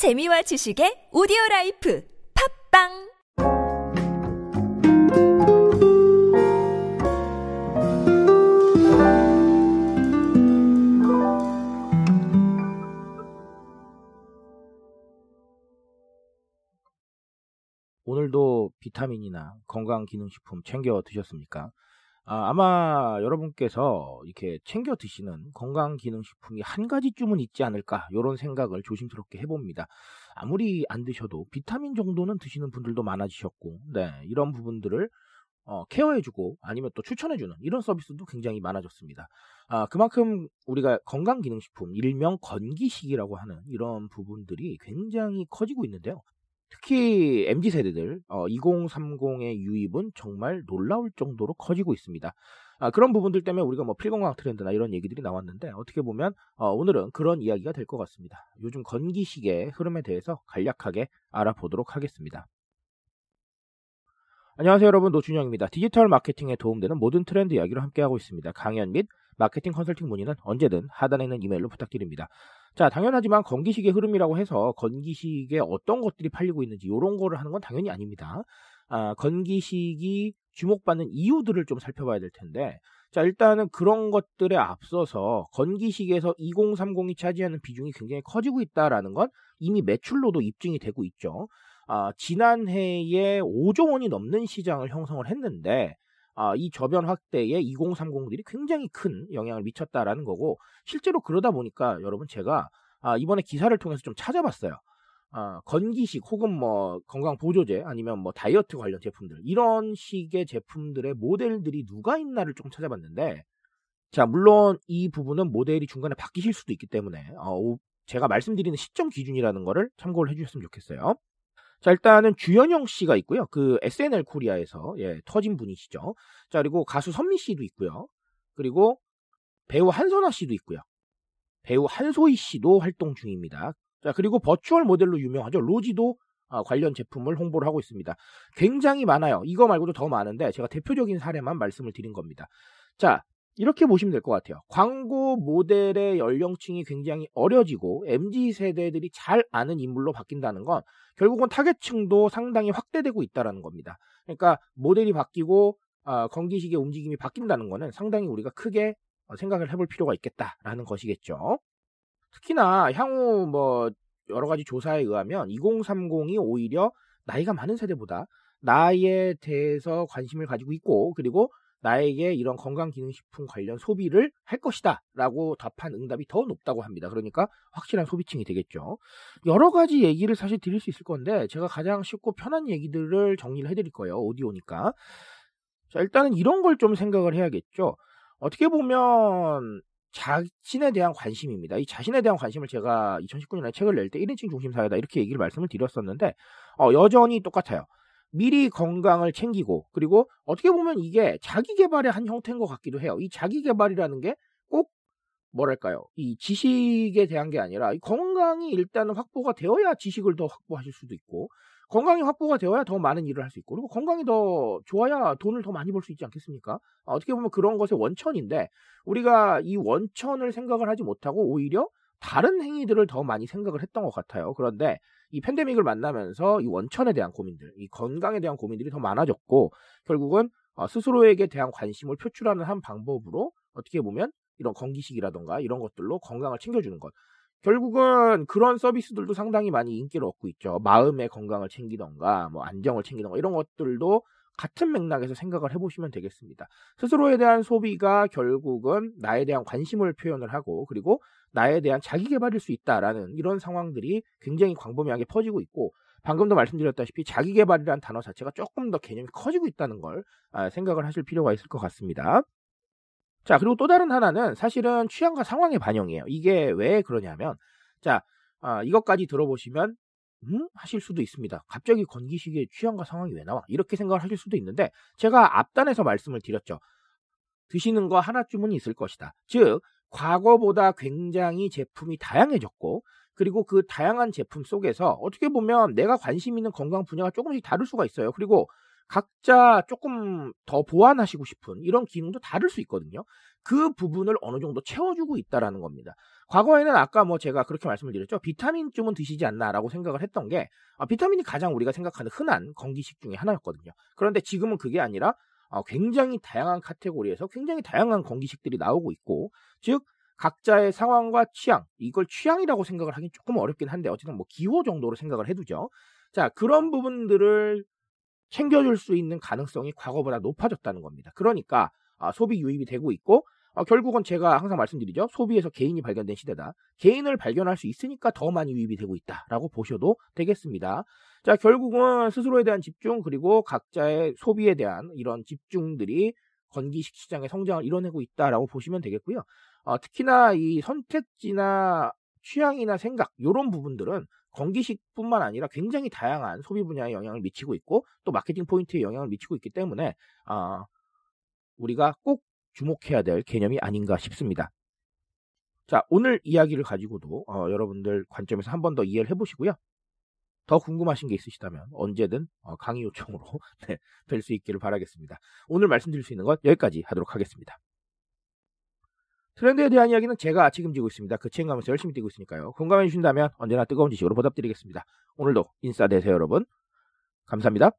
재미와 지식의 오디오 라이프 팟빵 오늘도 비타민이나 건강기능식품 챙겨 드셨습니까? 아, 마 여러분께서 이렇게 챙겨 드시는 건강기능식품이 한 가지쯤은 있지 않을까 이런 생각을 조심스럽게 해봅니다. 아무리 안 드셔도 비타민 정도는 드시는 분들도 많아지셨고, 네 이런 부분들을 어, 케어해주고 아니면 또 추천해주는 이런 서비스도 굉장히 많아졌습니다. 아, 그만큼 우리가 건강기능식품, 일명 건기식이라고 하는 이런 부분들이 굉장히 커지고 있는데요. 특히 MZ 세대들 어, 2030의 유입은 정말 놀라울 정도로 커지고 있습니다. 아, 그런 부분들 때문에 우리가 뭐 필건강 트렌드나 이런 얘기들이 나왔는데 어떻게 보면 어, 오늘은 그런 이야기가 될 것 같습니다. 요즘 건기식의 흐름에 대해서 간략하게 알아보도록 하겠습니다. 안녕하세요 여러분 노준영입니다. 디지털 마케팅에 도움되는 모든 트렌드 이야기를 함께하고 있습니다. 강연 및 마케팅 컨설팅 문의는 언제든 하단에 있는 이메일로 부탁드립니다. 자, 당연하지만 건기식의 흐름이라고 해서 건기식에 어떤 것들이 팔리고 있는지 이런 거를 하는 건 당연히 아닙니다. 아, 건기식이 주목받는 이유들을 좀 살펴봐야 될 텐데, 자, 일단은 그런 것들에 앞서서 건기식에서 2030이 차지하는 비중이 굉장히 커지고 있다라는 건 이미 매출로도 입증이 되고 있죠. 아, 지난해에 5조 원이 넘는 시장을 형성을 했는데, 아, 이 저변 확대에 2030들이 굉장히 큰 영향을 미쳤다라는 거고 실제로 그러다 보니까 여러분 제가 아, 이번에 기사를 통해서 좀 찾아봤어요. 아, 건기식 혹은 뭐 건강 보조제 아니면 뭐 다이어트 관련 제품들 이런 식의 제품들의 모델들이 누가 있나를 조금 찾아봤는데 자 물론 이 부분은 모델이 중간에 바뀌실 수도 있기 때문에 어, 제가 말씀드리는 시점 기준이라는 거를 참고를 해주셨으면 좋겠어요. 자, 일단은 주현영 씨가 있고요. 그 SNL 코리아에서 예, 터진 분이시죠. 자, 그리고 가수 선미 씨도 있고요. 그리고 배우 한선아 씨도 있고요. 배우 한소희 씨도 활동 중입니다. 자, 그리고 버추얼 모델로 유명하죠. 로지도 아, 관련 제품을 홍보를 하고 있습니다. 굉장히 많아요. 이거 말고도 더 많은데 제가 대표적인 사례만 말씀을 드린 겁니다. 자, 이렇게 보시면 될 것 같아요. 광고 모델의 연령층이 굉장히 어려지고 MZ 세대들이 잘 아는 인물로 바뀐다는 건 결국은 타겟층도 상당히 확대되고 있다는 겁니다. 그러니까 모델이 바뀌고 어, 건기식의 움직임이 바뀐다는 것은 상당히 우리가 크게 생각을 해볼 필요가 있겠다라는 것이겠죠. 특히나 향후 뭐 여러 가지 조사에 의하면 2030이 오히려 나이가 많은 세대보다 나이에 대해서 관심을 가지고 있고 그리고 나에게 이런 건강기능식품 관련 소비를 할 것이다 라고 답한 응답이 더 높다고 합니다. 그러니까 확실한 소비층이 되겠죠. 여러 가지 얘기를 사실 드릴 수 있을 건데 제가 가장 쉽고 편한 얘기들을 정리를 해드릴 거예요. 오디오니까. 자, 일단은 이런 걸 좀 생각을 해야겠죠. 어떻게 보면 자신에 대한 관심입니다. 이 자신에 대한 관심을 제가 2019년에 책을 낼 때 1인칭 중심 사회다 이렇게 얘기를 말씀을 드렸었는데 어, 여전히 똑같아요. 미리 건강을 챙기고 그리고 어떻게 보면 이게 자기 개발의 한 형태인 것 같기도 해요. 이 자기 개발이라는 게 꼭 뭐랄까요? 이 지식에 대한 게 아니라 이 건강이 일단은 확보가 되어야 지식을 더 확보하실 수도 있고 건강이 확보가 되어야 더 많은 일을 할 수 있고 그리고 건강이 더 좋아야 돈을 더 많이 벌 수 있지 않겠습니까? 아, 어떻게 보면 그런 것의 원천인데 우리가 이 원천을 생각을 하지 못하고 오히려 다른 행위들을 더 많이 생각을 했던 것 같아요. 그런데 이 팬데믹을 만나면서 이 원천에 대한 고민들, 이 건강에 대한 고민들이 더 많아졌고 결국은 어, 스스로에게 대한 관심을 표출하는 한 방법으로 어떻게 보면 이런 건기식이라던가 이런 것들로 건강을 챙겨주는 것. 결국은 그런 서비스들도 상당히 많이 인기를 얻고 있죠. 마음의 건강을 챙기던가, 뭐 안정을 챙기던가 이런 것들도 같은 맥락에서 생각을 해보시면 되겠습니다. 스스로에 대한 소비가 결국은 나에 대한 관심을 표현을 하고 그리고 나에 대한 자기 개발일 수 있다라는 이런 상황들이 굉장히 광범위하게 퍼지고 있고 방금도 말씀드렸다시피 자기 개발이라는 단어 자체가 조금 더 개념이 커지고 있다는 걸 아, 생각을 하실 필요가 있을 것 같습니다. 자, 그리고 또 다른 하나는 사실은 취향과 상황의 반영이에요. 이게 왜 그러냐면, 자, 아, 이것까지 들어보시면, 음? 하실 수도 있습니다. 갑자기 건기식의 취향과 상황이 왜 나와? 이렇게 생각을 하실 수도 있는데, 제가 앞단에서 말씀을 드렸죠. 드시는 거 하나쯤은 있을 것이다. 즉, 과거보다 굉장히 제품이 다양해졌고 그리고 그 다양한 제품 속에서 어떻게 보면 내가 관심 있는 건강 분야가 조금씩 다를 수가 있어요. 그리고 각자 조금 더 보완하시고 싶은 이런 기능도 다를 수 있거든요. 그 부분을 어느 정도 채워주고 있다라는 겁니다. 과거에는 아까 뭐 제가 그렇게 말씀을 드렸죠. 비타민쯤은 드시지 않나라고 생각을 했던 게 아, 비타민이 가장 우리가 생각하는 흔한 건기식 중에 하나였거든요. 그런데 지금은 그게 아니라 어, 굉장히 다양한 카테고리에서 굉장히 다양한 건기식들이 나오고 있고 즉 각자의 상황과 취향 이걸 취향이라고 생각을 하긴 조금 어렵긴 한데 어쨌든 뭐 기호 정도로 생각을 해두죠. 자 그런 부분들을 챙겨줄 수 있는 가능성이 과거보다 높아졌다는 겁니다. 그러니까 아, 소비 유입이 되고 있고 어, 결국은 제가 항상 말씀드리죠. 소비에서 개인이 발견된 시대다. 개인을 발견할 수 있으니까 더 많이 유입이 되고 있다라고 보셔도 되겠습니다. 자, 결국은 스스로에 대한 집중 그리고 각자의 소비에 대한 이런 집중들이 건기식 시장의 성장을 이뤄내고 있다라고 보시면 되겠고요. 어, 특히나 이 선택지나 취향이나 생각 이런 부분들은 건기식뿐만 아니라 굉장히 다양한 소비 분야에 영향을 미치고 있고 또 마케팅 포인트에 영향을 미치고 있기 때문에 어, 우리가 꼭 주목해야 될 개념이 아닌가 싶습니다. 자, 오늘 이야기를 가지고도 어, 여러분들 관점에서 한 번 더 이해를 해보시고요. 더 궁금하신 게 있으시다면 언제든 어, 강의 요청으로 네, 뵐수 있기를 바라겠습니다. 오늘 말씀드릴 수 있는 건 여기까지 하도록 하겠습니다. 트렌드에 대한 이야기는 제가 책임지고 있습니다. 그 책임감에서 열심히 뛰고 있으니까요. 공감해 주신다면 언제나 뜨거운 지식으로 보답드리겠습니다. 오늘도 인싸 되세요 여러분. 감사합니다.